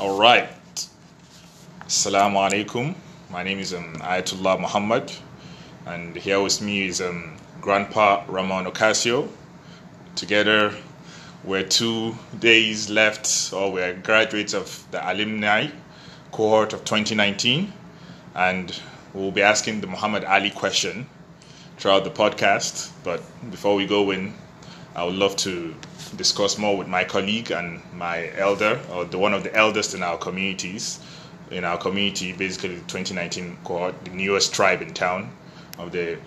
All right. Assalamu alaikum. My name is um, Ayatollah Muhammad, and here with me is um, Grandpa Ramon Ocasio. Together, we're two days left, or we're graduates of the alumni cohort of 2019, and we'll be asking the Muhammad Ali question throughout the podcast. But before we go in, I would love to discuss more with my colleague and my elder, or the one of the eldest in our communities, in our community, basically the 2019 cohort, the newest tribe in town of the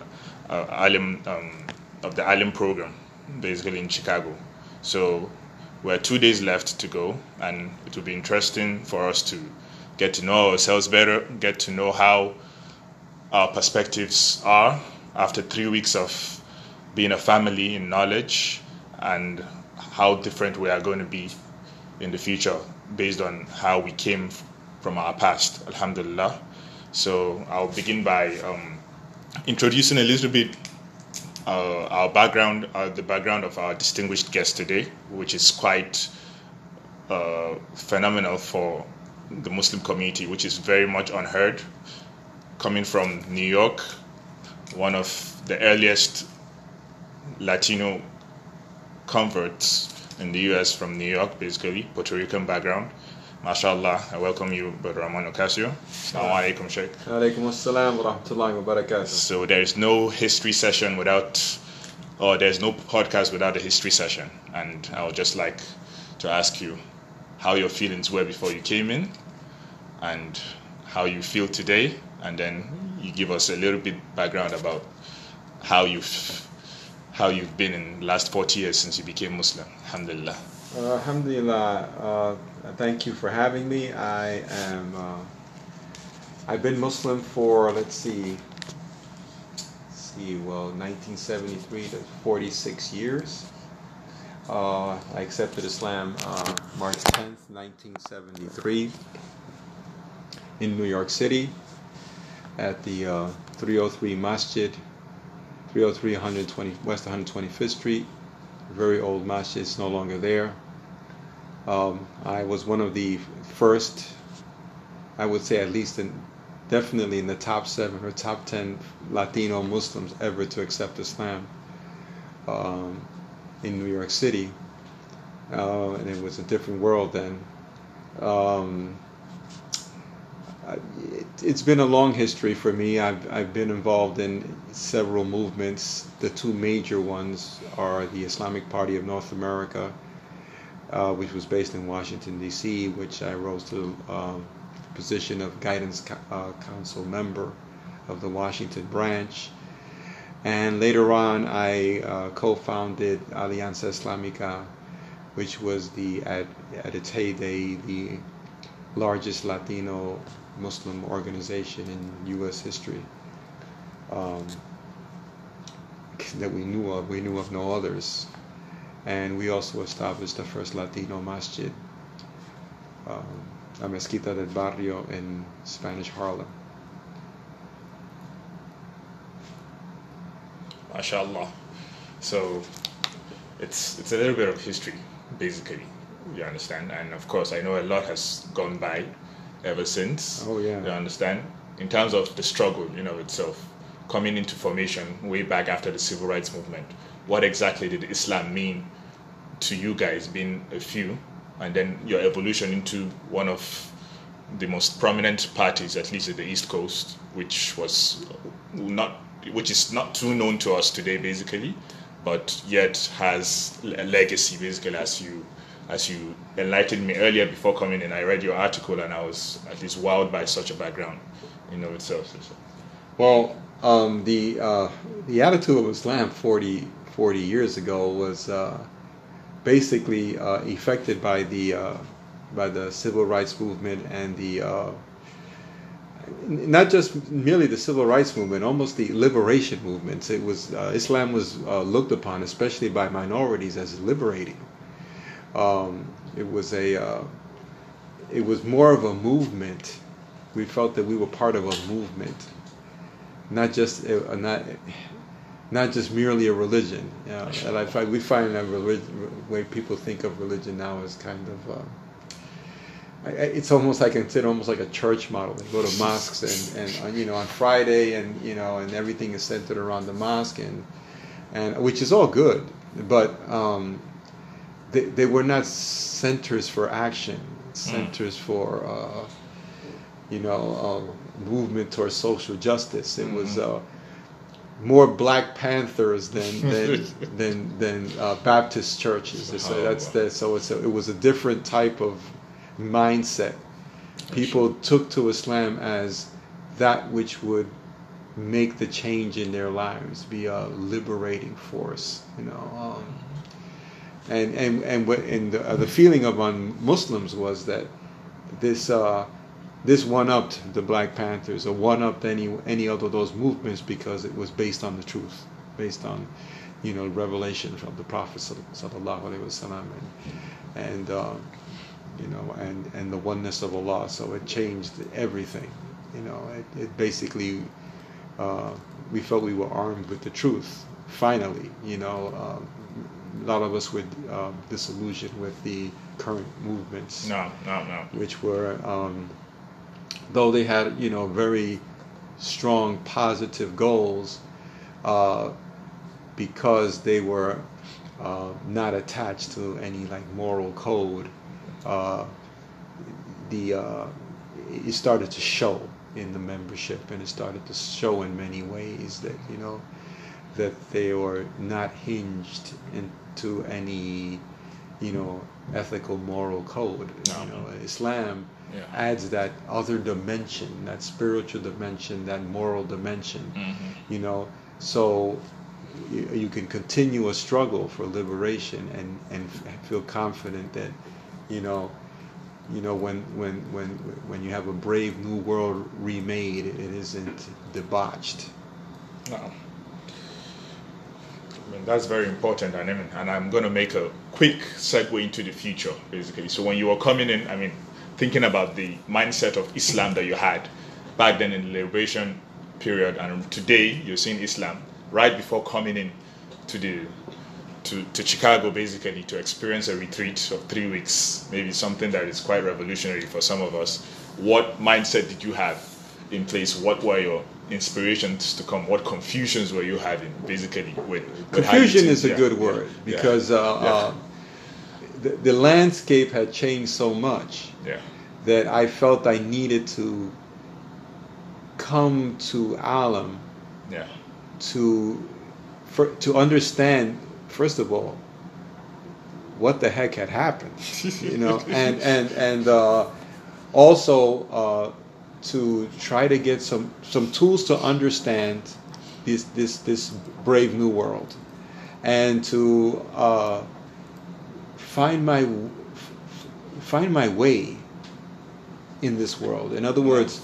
uh, Alim um, of the Alim program, basically in Chicago. So we have two days left to go, and it will be interesting for us to get to know ourselves better, get to know how our perspectives are after three weeks of being a family in knowledge and how different we are going to be in the future based on how we came from our past, alhamdulillah. So I'll begin by um, introducing a little bit uh, our background, uh, the background of our distinguished guest today, which is quite uh, phenomenal for the Muslim community, which is very much unheard. Coming from New York, one of the earliest Latino converts in the US from New York, basically, Puerto Rican background. MashaAllah, I welcome you, Brother Ramon Ocasio. Assalamu alaikum, Sheikh. Alaikum assalam wa rahmatullahi wa barakatuh. So there is no history session without, or there's no podcast without a history session. And I would just like to ask you how your feelings were before you came in and how you feel today. And then you give us a little bit background about how you've how you've been in the last 40 years since you became Muslim. Alhamdulillah. Uh, alhamdulillah. Uh, thank you for having me. I am. Uh, I've been Muslim for let's see. Let's see, well, 1973 to 46 years. Uh, I accepted Islam uh, March 10th, 1973, in New York City, at the uh, 303 Masjid 303 120 West 125th Street. Very old masjid, it's no longer there. Um, I was one of the first, I would say at least in, definitely in the top seven or top ten Latino Muslims ever to accept Islam um, in New York City. Uh, and it was a different world then. Um, it's been a long history for me. I've, I've been involved in several movements. The two major ones are the Islamic Party of North America, uh, which was based in Washington, D.C., which I rose to the um, position of guidance uh, council member of the Washington branch. And later on, I uh, co founded Alianza Islamica, which was the, at, at its heyday, the largest Latino Muslim organization in U.S. history um, that we knew of. We knew of no others. And we also established the first Latino masjid, um, La Mezquita del Barrio in Spanish Harlem. MashaAllah. So it's it's a little bit of history, basically. You understand? And of course, I know a lot has gone by ever since. Oh yeah. You understand? In terms of the struggle, you know, itself coming into formation way back after the civil rights movement. What exactly did Islam mean to you guys, being a few, and then your evolution into one of the most prominent parties, at least at the East Coast, which was not, which is not too known to us today, basically, but yet has a legacy, basically, as you as you enlightened me earlier before coming in, I read your article and I was at least wowed by such a background in of itself. Well, um, the uh, the attitude of Islam 40, 40 years ago was uh, basically uh, affected by the uh, by the civil rights movement and the uh, not just merely the civil rights movement, almost the liberation movements. It was uh, Islam was looked upon, especially by minorities, as liberating. Um, it was a uh, it was more of a movement. We felt that we were part of a movement, not just a, uh, not not just merely a religion. Know, and I, find we find that religion, way people think of religion now as kind of uh, I, it's almost like consider almost like a church model. They go to mosques and, and uh, you know on Friday and you know and everything is centered around the mosque and and which is all good, but um, they they were not centers for action, centers mm. for uh, you know uh, movement towards social justice. It mm-hmm. was. Uh, more Black Panthers than than than, than uh, Baptist churches. So oh, that's the so it's a, it was a different type of mindset. People took to Islam as that which would make the change in their lives, be a liberating force, you know. Um, and and and what the, uh, the feeling on Muslims was that this uh, this one upped the Black Panthers or one upped any any other of those movements because it was based on the truth, based on you know revelation from the Prophet sallallahu alaihi wasallam and and um, you know and and the oneness of Allah. So it changed everything. You know, it, it basically uh, we felt we were armed with the truth. Finally, you know, um, a lot of us were uh, disillusioned with the current movements. No, no, no. Which were um, though they had you know very strong positive goals uh, because they were uh, not attached to any like moral code uh, the uh, it started to show in the membership and it started to show in many ways that you know that they were not hinged into any you know ethical moral code no. you know islam yeah. adds that other dimension, that spiritual dimension, that moral dimension. Mm-hmm. You know, so you, you, can continue a struggle for liberation and and feel confident that, you know, you know when when when when you have a brave new world remade, it isn't debauched. No. I mean, that's very important, and, I mean, and I'm going to make a quick segue into the future, basically. So when you were coming in, I mean, thinking about the mindset of Islam that you had back then in the liberation period, and today you're seeing Islam right before coming in to the to, to Chicago basically to experience a retreat of three weeks, maybe something that is quite revolutionary for some of us. What mindset did you have in place? What were your inspirations to come? What confusions were you having basically with, with confusion is a yeah, good word yeah, because yeah, uh, uh, the, the landscape had changed so much yeah. that I felt I needed to come to Alim yeah. to for, to understand first of all what the heck had happened, you know, and and and uh, also uh, to try to get some some tools to understand this this this brave new world, and to uh, find my find my way in this world. In other words,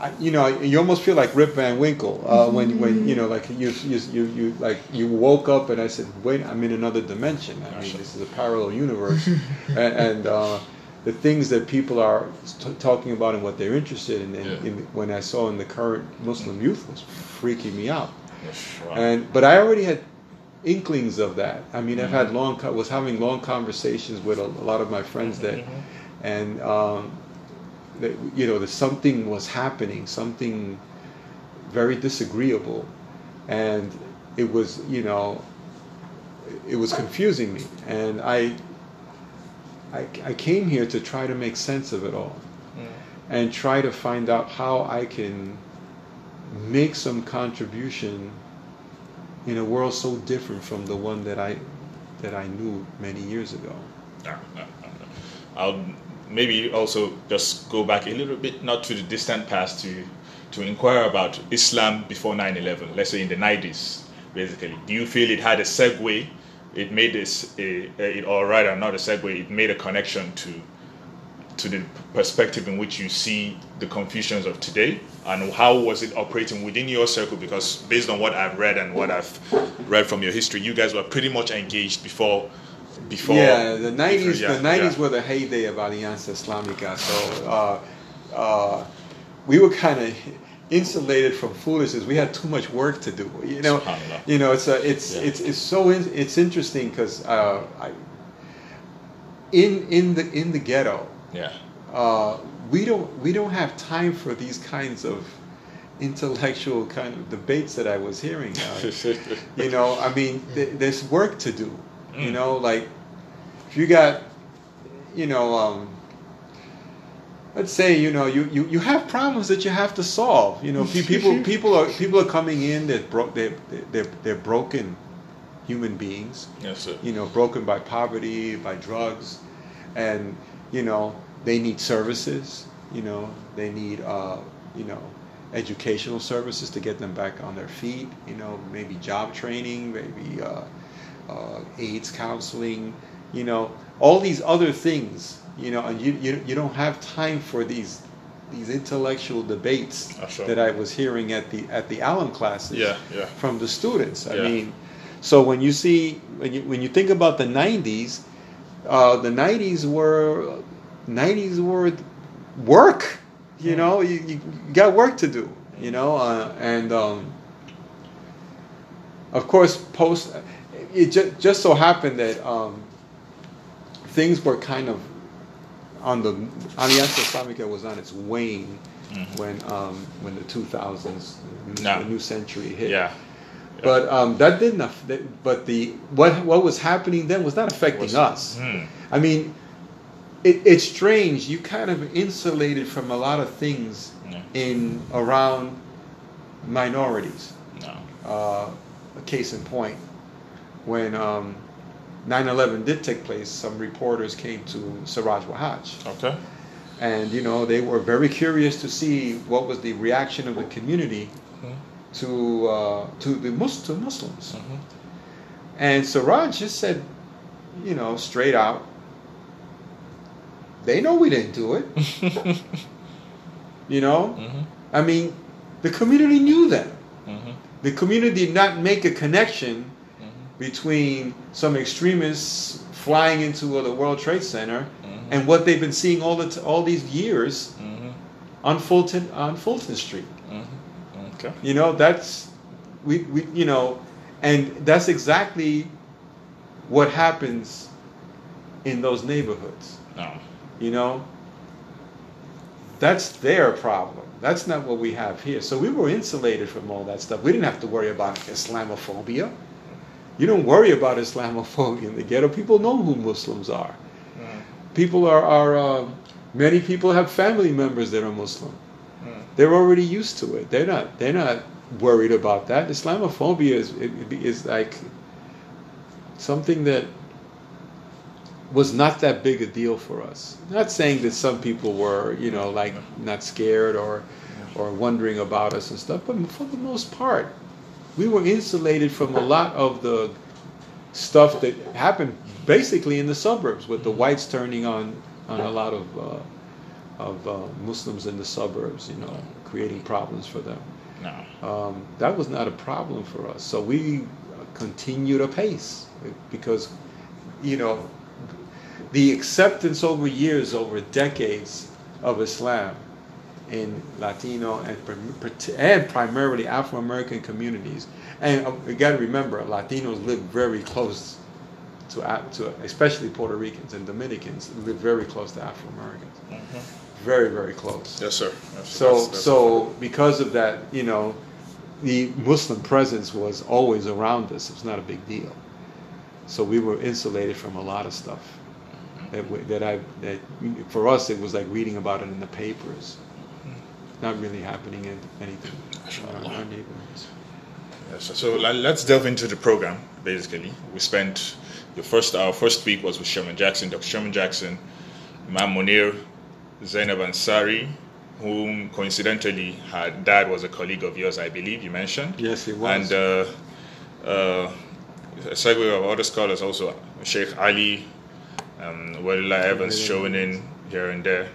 I, you know, you almost feel like Rip Van Winkle uh, when, when you know, like you, you, you, you, like you woke up and I said, "Wait, I'm in another dimension. I mean, this is a parallel universe," and, and uh, the things that people are t- talking about and what they're interested in, in, yeah. in, when I saw in the current Muslim youth was freaking me out. And but I already had inklings of that. I mean, mm-hmm. I've had mm-hmm. long was having long conversations with a, a lot of my friends that, mm-hmm. and um, that you know, that something was happening, something very disagreeable, and it was you know, it was confusing me, and I. I, I came here to try to make sense of it all mm. and try to find out how I can make some contribution in a world so different from the one that I that I knew many years ago. I'll maybe also just go back a little bit, not to the distant past, to to inquire about Islam before 9/11. Let's say in the 90s, basically. Do you feel it had a segue? It made this, a, a, or rather, not a segue. It made a connection to to the perspective in which you see the confusions of today and how was it operating within your circle because based on what i've read and what i've read from your history you guys were pretty much engaged before before yeah the 90s yeah, the 90s yeah. were the heyday of alianza islamica so uh, uh, we were kind of insulated from foolishness we had too much work to do you know you know it's a, it's, yeah. it's it's so in, it's interesting because uh, in in the in the ghetto Yeah. uh, we don't we don't have time for these kinds of intellectual kind of debates that I was hearing. Uh, you know, I mean, th- there's work to do. You Mm. know, like if you got, you know, um, let's say you know you, you, you have problems that you have to solve. You know, people people are people are coming in that broke they they're, they're broken human beings yes, sir. you know, broken by poverty, by drugs, and you know, they need services. You know, they need uh, you know, educational services to get them back on their feet. You know, maybe job training, maybe uh, uh, AIDS counseling. You know, all these other things. You know, and you you, you don't have time for these these intellectual debates that I was hearing at the at the Alim classes Yeah, yeah. from the students. I Yeah. mean, so when you see when you when you think about the '90s, uh, the '90s were '90s were work. You know, you, you got work to do. You know, uh, and um, of course, post it just, just so happened that um, things were kind of on the Alianza Islamica was on its wane Mhm. when um, when the 2000s, No. the new century hit. Yeah. But um, that didn't. aff- that- But the what what was happening then was not affecting Was- us. Hmm. I mean, it, it's strange. You kind of insulated from a lot of things Yeah. in around minorities. No. Uh, a case in point, when um, 9/11 did take place, some reporters came to Siraj Wahaj, Okay. and you know they were very curious to see what was the reaction of the community Mhm. to uh, to the Mus- to Muslims. Mhm. And Siraj just said, you know, straight out, they know we didn't do it. You know, Mhm. I mean, the community knew that. Mhm. The community did not make a connection. Between some extremists flying into the World Trade Center Mhm. and what they've been seeing all the t- all these years Mhm. on Fulton on Fulton Street. Mhm. Okay. You know, that's we, we you know, and that's exactly what happens in those neighborhoods. No. You know, that's their problem. That's not what we have here. So we were insulated from all that stuff. We didn't have to worry about Islamophobia. You don't worry about Islamophobia in the ghetto. People know who Muslims are. Mm. People are, are uh, many people have family members that are Muslim. Mm. They're already used to it. They're not. They're not worried about that. Islamophobia is is like something that was not that big a deal for us. Not saying that some people were, you know, like not scared or or wondering about us and stuff, but for the most part, we were insulated from a lot of the stuff that happened basically in the suburbs with the whites turning on on a lot of uh, of uh, Muslims in the suburbs, you know, creating problems for them. No. Um, that was not a problem for us. So we continued apace because, you know, the acceptance over years, over decades of Islam in Latino and, and primarily Afro American communities. And uh, you got to remember, Latinos live very close to, to, especially Puerto Ricans and Dominicans live very close to Afro Americans. Mhm. Very, very close. Yes, sir. Yes, So, that's- that's- so because of that, you know, the Muslim presence was always around us. It's not a big deal. So we were insulated from a lot of stuff. That, that I that for us it was like reading about it in the papers, not really happening in anything in our, our neighborhoods. Yes, so let's delve into the program. Basically, we spent the first our first week was with Sherman Jackson, Dr. Sherman Jackson, Imam Munir, Zainab Ansari, whom coincidentally her dad was a colleague of yours, I believe you mentioned. Yes, it was. And uh, uh, a segue of other scholars also, Sheikh Ali, um, Walila Evans showing in here and there.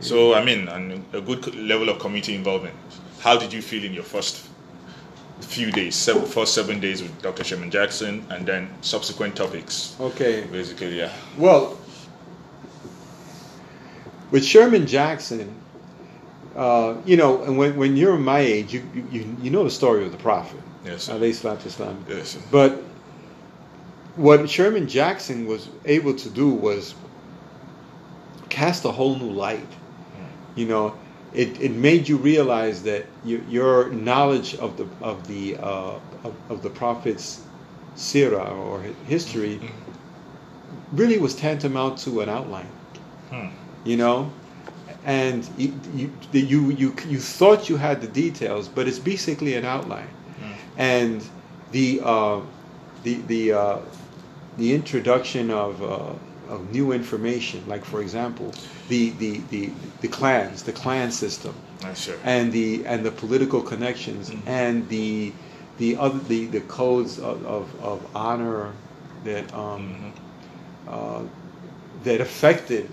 So, I mean, and a good level of community involvement. How did you feel in your first few days, seven, first seven days with Dr. Sherman Jackson, and then subsequent topics? Okay. Basically, yeah. Well, with Sherman Jackson, uh, you know, and when, when you're my age, you, you, you know the story of the Prophet. Yes. alayhi salatu wasalam. Yes. sir. But what Sherman Jackson was able to do was cast a whole new light. You know, it, it made you realize that you, your knowledge of the of the uh, of, of the prophet's sirah or history really was tantamount to an outline. Hmm. You know, and you you you you, you thought you had the details, but it's basically an outline. And the uh, the the uh, the introduction of uh, of new information, like for example, the, the, the, the clans, the clan system, sure. and the and the political connections, Mhm. and the the other the, the codes of, of, of honor that um, Mhm. uh, that affected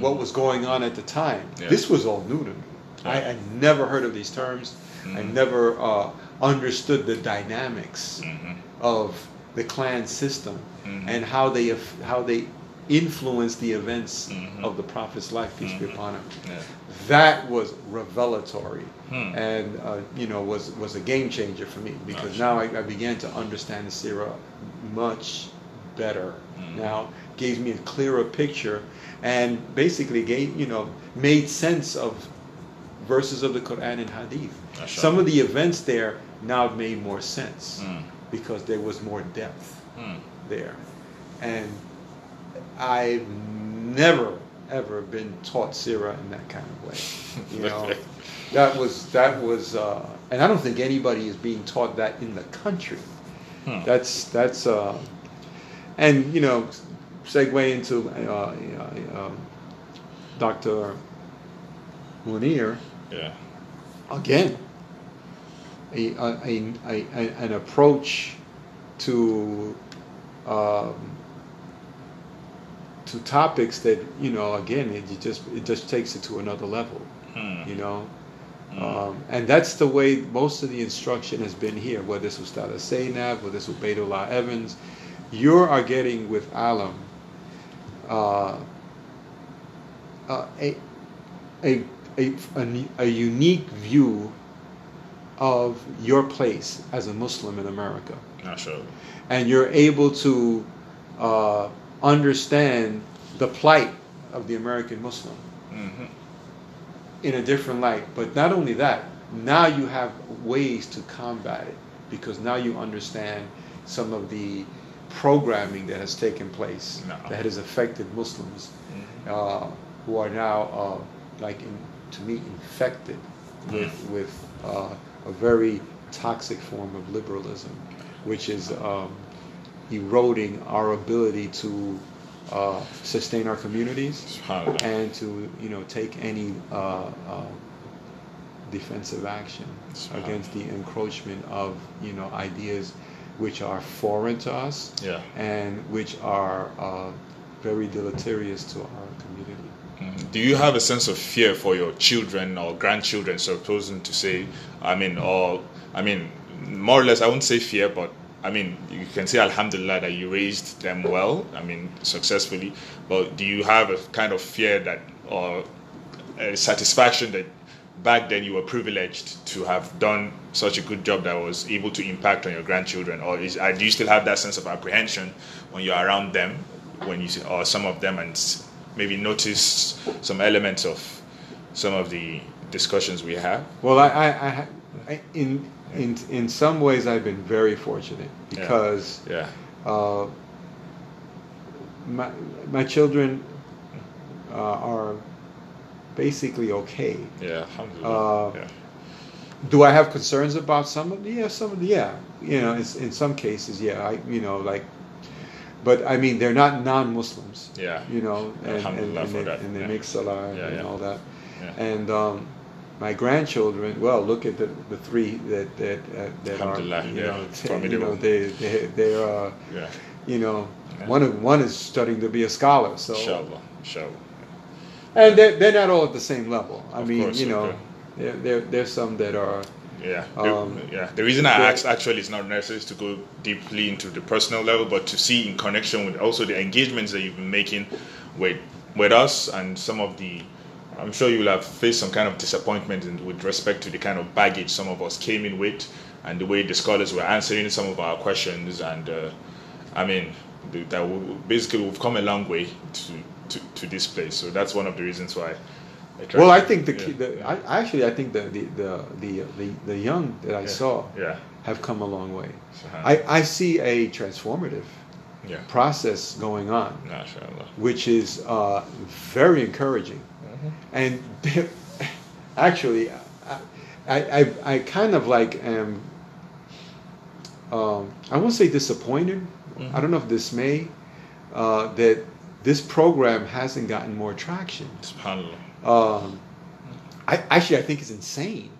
what Mhm. was going on at the time. Yeah. This was all new to me. I, Yeah. I never heard of these terms. I Mhm. never uh, understood the dynamics Mhm. of the clan system Mhm. and how they how they influenced the events Mhm. of the prophet's life, peace be Mhm. upon him. Yeah. That was revelatory, Hmm. and uh, you know was was a game changer for me because now I, I began to understand the Sirah much better. Mhm. Now gave me a clearer picture, and basically gave you know made sense of verses of the Quran and Hadith. Some of the events there now made more sense Hmm. because there was more depth Hmm. there. And I've never ever been taught Sirah in that kind of way. You know, that was that was, uh, and I don't think anybody is being taught that in the country. Hmm. That's that's, uh, and you know, segue into uh, uh, um, Dr. Munir Yeah. again a, a, a, a, an approach to um, to topics that you know again it you just it just takes it to another level Hmm. you know Mm. um, and that's the way most of the instruction has been here whether this was Dada Zainab whether this was Baitullah Evans you are getting with Alim uh, uh, a, a, a, a, a unique view of your place as a Muslim in America. Mashallah. And you're able to uh, understand the plight of the American Muslim Mhm. in a different light. But not only that, now you have ways to combat it because now you understand some of the programming that has taken place No. that has affected Muslims Mhm. uh, who are now, uh, like, in, to me, infected with with uh, a very toxic form of liberalism, which is um, eroding our ability to uh, sustain our communities and to, you know, take any uh, uh, defensive action against the encroachment of, you know, ideas which are foreign to us Yeah. and which are uh, very deleterious to our community. Mhm. Do you have a sense of fear for your children or grandchildren, So, supposing to say, I mean, or, I mean, more or less, I won't say fear, but I mean, you can say Alhamdulillah that you raised them well, I mean, successfully, but do you have a kind of fear that, or satisfaction that back then you were privileged to have done such a good job that was able to impact on your grandchildren, or is, uh, do you still have that sense of apprehension when you're around them, when you see, or some of them, and maybe notice some elements of some of the discussions we have? Well, I, I, I in in in some ways, I've been very fortunate because Yeah. uh, my my children uh, are basically okay. Yeah. Alhamdulillah. Uh, yeah. Do I have concerns about some of the? Yeah, some of the. Yeah, you know, it's, in some cases, yeah, I you know like, but I mean, they're not non-Muslims. Yeah. You know, and, and, and they, and they yeah. make salah Yeah, and yeah. all that. Yeah. And um, my grandchildren, well, look at the, the three that that uh, that are Alhamdulillah, you yeah, know, t- you formidable. know they they they're uh, Yeah. you know Yeah. one of one is studying to be a scholar. So Inshallah. Inshallah. and they're, they're not all at the same level. I Of mean, course, you know, there, there there's some that are Yeah. Um, The, yeah. The reason I asked actually is not necessarily to go deeply into the personal level, but to see in connection with also the engagements that you've been making with with us and some of the. I'm sure you will have faced some kind of disappointment in, with respect to the kind of baggage some of us came in with, and the way the scholars were answering some of our questions. And uh, I mean, the, that we, basically we've come a long way to to, to this place. So that's one of the reasons why. I Well, to- I think the, yeah, key- the yeah, I, actually I think the the the the, the, the young that I yeah, saw Yeah. have come a long way. Subhanallah. I, I see a transformative yeah. process going on, which is uh, very encouraging. Mhm. And actually, I, I, I, kind of like am, um, I won't say disappointed. Mhm. I don't know if dismay uh, that this program hasn't gotten more traction. Subhanallah. Um, I actually I think it's insane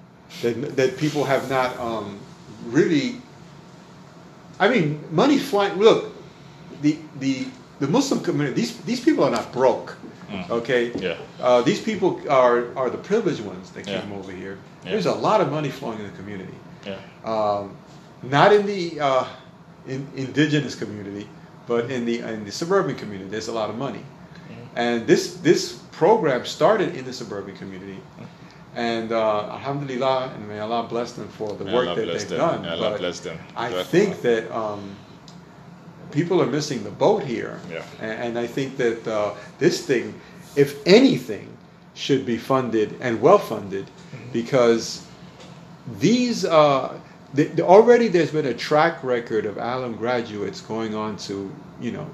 that that people have not um, really. I mean, money's flying. Look, the the the Muslim community. These these people are not broke. Mm. Okay. Yeah. Uh, these people are are the privileged ones that Yeah. came over here. Yeah. There's a lot of money flowing in the community. Yeah. Um, not in the uh, in, indigenous community, but in the in the suburban community. There's a lot of money. Mm-hmm. And this this program started in the suburban community, and uh, Alhamdulillah, and may Allah bless them for the May work Allah that they've them. done. May Allah But bless them. I think that um, people are missing the boat here, Yeah. and, and I think that uh, this thing, if anything, should be funded and well funded, Mm-hmm. because these uh, the, the- already there's been a track record of Alim graduates going on to you know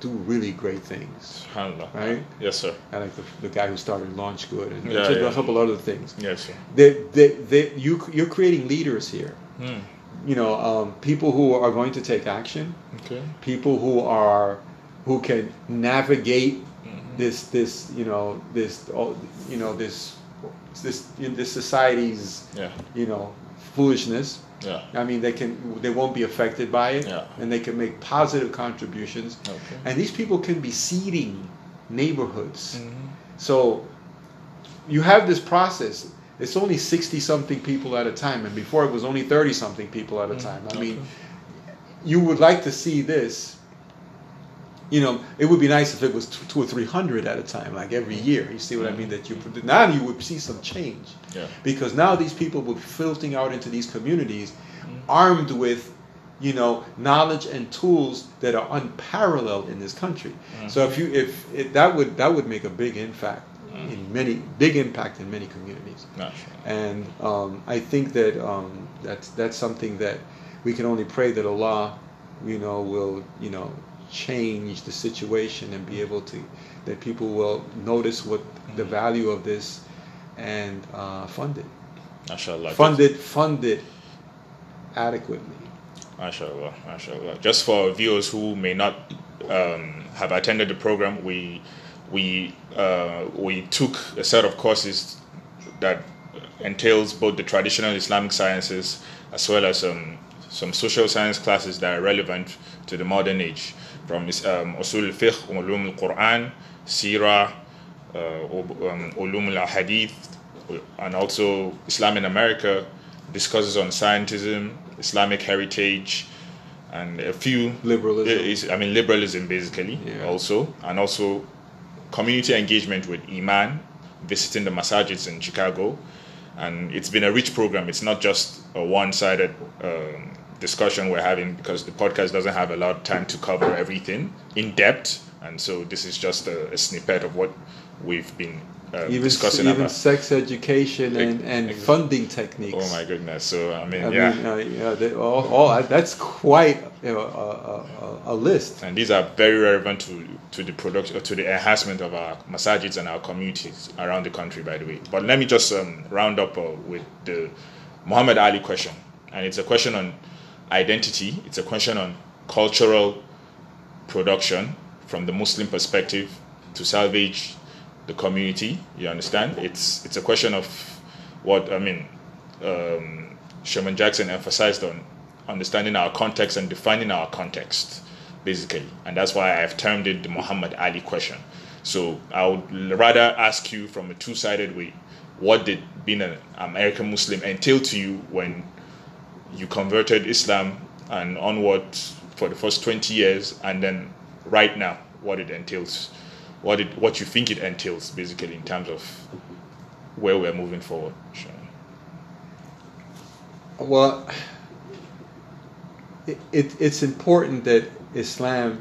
do really great things. Right? Yes, sir. I like the, the guy who started LaunchGood and Yeah, yeah. a couple other things. Yes, sir. They, they, they, you, you're creating leaders here. Mm. You know, um, people who are going to take action, Okay. people who are who can navigate Mhm. this this you know this you know this this this society's Yeah. you know foolishness. Yeah. I mean, they can they won't be affected by it, Yeah. and they can make positive contributions. Okay. And these people can be seeding neighborhoods. Mhm. So you have this process. It's only 60 something people at a time, and before it was only 30 something people at a Mm, time. I mean, you would like to see this. You know, it would be nice if it was two, two or three hundred at a time, like every year. You see what I mean? That you now you would see some change Yeah. because now these people will be filtering out into these communities, Mm-hmm. armed with, you know, knowledge and tools that are unparalleled in this country. So if you if it, that would that would make a big impact Mm-hmm. In many big impact in many communities. MashaAllah. And um, I think that um, that's that's something that we can only pray that Allah, you know, will you know change the situation and be able to that people will notice what the value of this and uh, fund it, MashaAllah. fund it, fund it adequately. MashaAllah, MashaAllah. Just for viewers who may not um, have attended the program, we we uh, we took a set of courses that entails both the traditional Islamic sciences as well as um, some social science classes that are relevant to the modern age, from um, Usul al-Fiqh, Ulum al-Quran, Sirah, uh, um, Ulum al-Hadith, and also Islam in America, discusses on scientism, Islamic heritage, and a few Liberalism. is- I mean liberalism basically Yeah. also, and also community engagement with Iman, visiting the masajids in Chicago, and it's been a rich program. It's not just a one-sided um, discussion we're having because the podcast doesn't have a lot of time to cover everything in depth, and so this is just a, a snippet of what we've been uh, Even discussing even about. sex education and, and ex- funding techniques. Oh my goodness! So I mean, I yeah. mean, uh, yeah, they, all, all, that's quite you know, a, a, a, list. and these are very relevant to to the production to the enhancement of our masajids and our communities around the country by the way but let me just um, round up uh, with the muhammad ali question and it's a question on identity it's a question on cultural production from the muslim perspective to salvage the community you understand it's it's a question of what i mean um, Sherman Jackson emphasized on understanding our context and defining our context, basically. And that's why I've termed it the Muhammad Ali question. So I would rather ask you from a two sided way what did being an American Muslim entail to you when you converted Islam and onward for the first 20 years, and then right now, what it entails, what, it, what you think it entails, basically, in terms of where we're moving forward. Sure. Well, it, it, it's important that Islam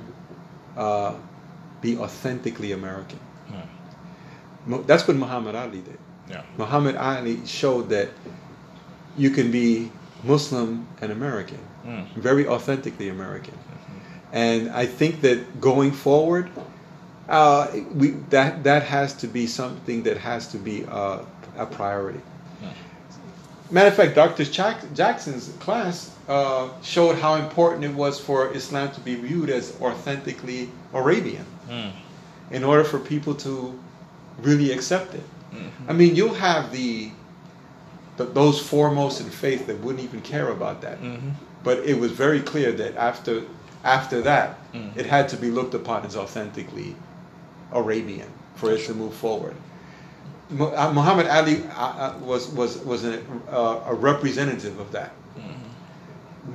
uh, be authentically American. Mo- That's what Muhammad Ali did. Yeah. Muhammad Ali showed that you can be Muslim and American, Mm. very authentically American. And I think that going forward, uh, we that that has to be something that has to be uh, a priority. Matter of fact, Dr. Jack- Jackson's class uh, showed how important it was for Islam to be viewed as authentically Arabian Mm. in order for people to really accept it. I mean, you'll have the, the those foremost in faith that wouldn't even care about that. Mhm. But it was very clear that after after that, Mm. it had to be looked upon as authentically Arabian for it to move forward. Uh, Muhammad Ali uh, uh, was was was a, uh, a representative of that.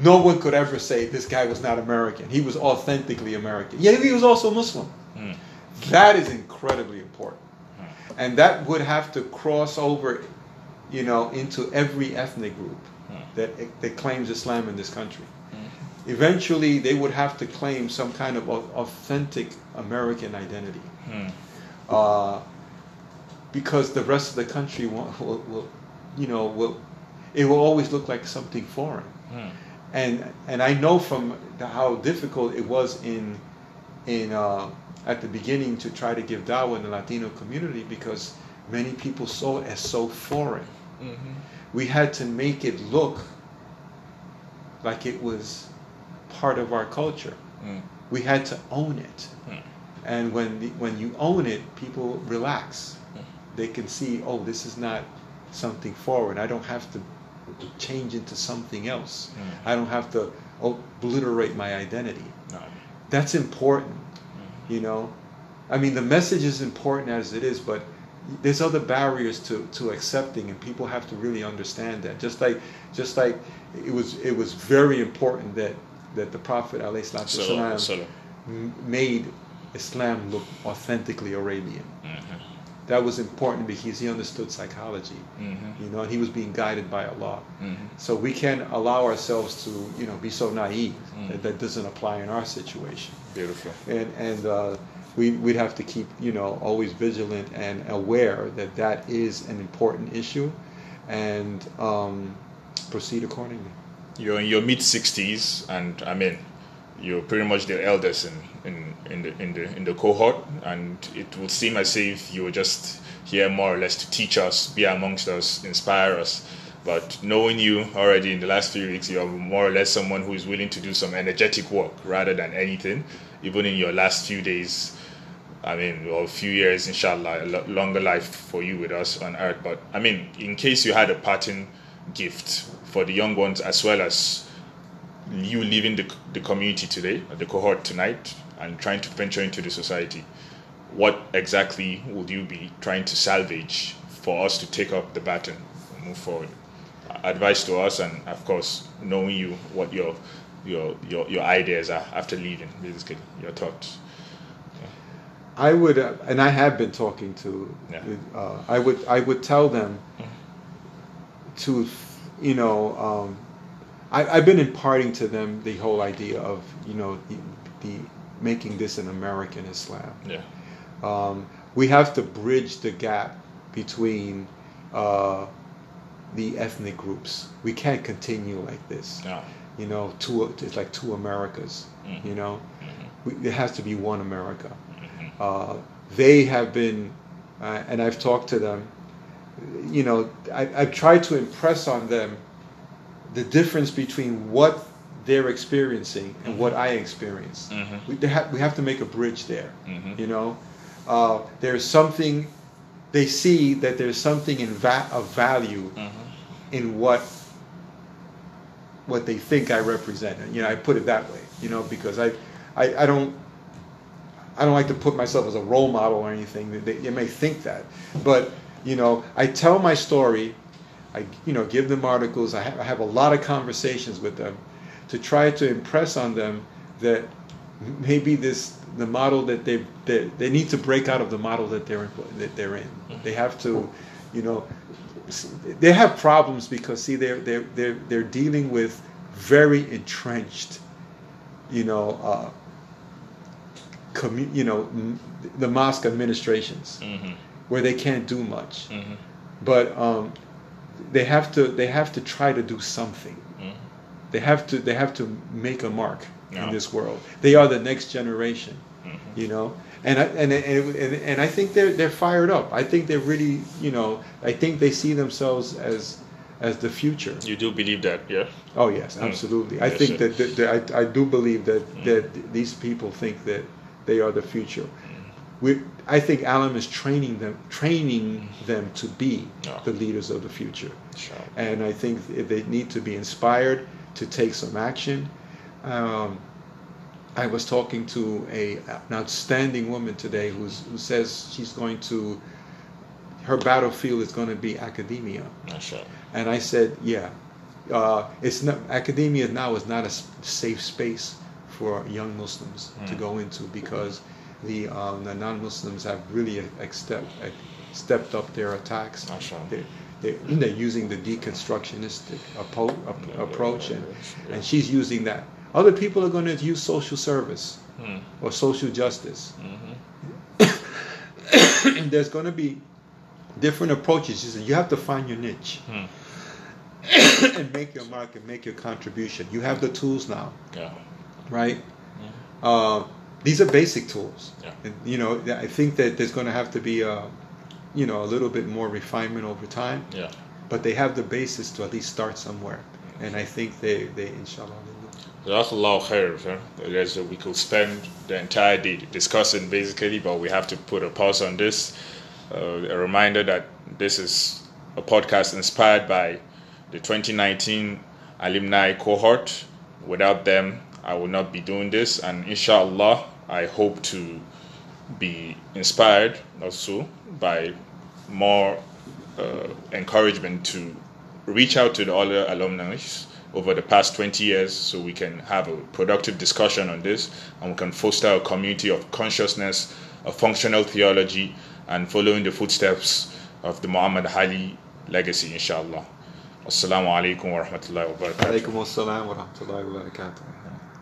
No one could ever say this guy was not American. He was authentically American. Yet he was also Muslim. Mm. That is incredibly important. And that would have to cross over, you know, into every ethnic group that, that claims Islam in this country. Eventually, they would have to claim some kind of authentic American identity. Mm. Uh, because the rest of the country will, will, will, you know, will, it will always look like something foreign. Mm. And, and I know from the, how difficult it was in, in, uh, at the beginning to try to give dawah in the Latino community because many people saw it as so foreign. Mhm. We had to make it look like it was part of our culture. Mm. We had to own it. Mm. And when, the, when you own it, people relax. They can see, oh, this is not something foreign. I don't have to change into something else. Mm. I don't have to obliterate my identity. No. That's important, you know. I mean, the message is important as it is, but there's other barriers to, to accepting, and people have to really understand that. Just like, just like it was, it was very important that that the Prophet so, made Islam look authentically Arabian. mhm. That was important because he understood psychology, Mhm. you know, and he was being guided by Allah. Mhm. So we can't allow ourselves to, you know, be so naive Mm. that that doesn't apply in our situation. Beautiful. And and uh, we we'd have to keep, you know, always vigilant and aware that that is an important issue, and um, proceed accordingly. You're in your mid 60s, and I mean, you're pretty much the eldest in, in, in, the, in, the, in the cohort, and it would seem as if you were just here more or less to teach us, be amongst us, inspire us. But knowing you already in the last few weeks, you are more or less someone who is willing to do some energetic work rather than anything. Even in your last few days, I mean, or a few years, inshallah, a longer life for you with us on earth. But I mean, in case you had a parting gift for the young ones as well as you leaving the, the community today, the cohort tonight, and trying to venture into the society, what exactly would you be trying to salvage for us to take up the baton and move forward? Advice to us, and of course, knowing you, what your your your, your ideas are after leaving, basically, your thoughts. I would, uh, and I have been talking to. Yeah. Uh, I would, I would tell them to, you know, um, I, I've been imparting to them the whole idea of, you know, the, the making this an American Islam. Yeah. Um, we have to bridge the gap between uh, the ethnic groups. We can't continue like this. Yeah. You know, two it's like two Americas. Mhm. You know, Mhm. we, there has to be one America. Mhm. Uh, they have been, uh, and I've talked to them. You know, I, I've tried to impress on them the difference between what they're experiencing and what I experience. Mhm. We, have, we have to make a bridge there. Mhm. You know, uh, there's something. They see that there's something in va- of value Mhm. in what what they think I represent. You know, I put it that way. You know, because I, I, I don't, I don't like to put myself as a role model or anything. They, they may think that, but you know, I tell my story. I, you know, give them articles. I have, I have a lot of conversations with them to try to impress on them that maybe this the model that they they, they need to break out of the model that they're in, that they're in. They have to, you know, they have problems because see they're they're they're they're dealing with very entrenched, you know, uh, commu- you know, m- the mosque administrations Mm-hmm. Where they can't do much, Mm-hmm. but um, they have to they have to try to do something. Mm-hmm. They have to they have to make a mark Yeah. in this world. They are the next generation, Mm-hmm. you know. And I, and, and and and I think they're they're fired up. I think they're really you know. I think they see themselves as as the future. You do believe that, yeah? Oh yes, Mm. absolutely. I Yes, think that, that, that I, I do believe that that these people think that they are the future. We, I think Alim is training them, training them to be Yeah. the leaders of the future. Sure. And I think they need to be inspired to take some action. Um, I was talking to a an outstanding woman today who's, who says she's going to her battlefield is going to be academia. Mashallah. And I said, yeah, uh, it's not academia now is not a safe space for young Muslims to Mm. go into because the um, the non-Muslims have really accept, stepped up their attacks. They, they, they're using the deconstructionistic approach, and, and she's using that. Other people are going to use social service Mm. or social justice. Mm-hmm. there's going to be different approaches. She said, you have to find your niche Hmm. and make your mark and make your contribution. You have the tools now, Yeah. right? Uh, these are basic tools. Yeah. And, you know, I think that there's going to have to be, a, you know, a little bit more refinement over time. Yeah. But they have the basis to at least start somewhere, and I think they, they inshallah, they will. Jazakallah khair, sir. There's a, we could spend the entire day discussing basically, but we have to put a pause on this. Uh, a reminder that this is a podcast inspired by the 2019 alumni cohort. Without them, I would not be doing this, and inshallah, I hope to be inspired also by more uh, encouragement to reach out to the other alumni over the past 20 years so we can have a productive discussion on this and we can foster a community of consciousness, of functional theology, and following the footsteps of the Muhammad Ali legacy, inshallah. Assalamu alaikum wa rahmatullahi wa barakatuh. Assalam wa rahmatullahi wa barakatuh.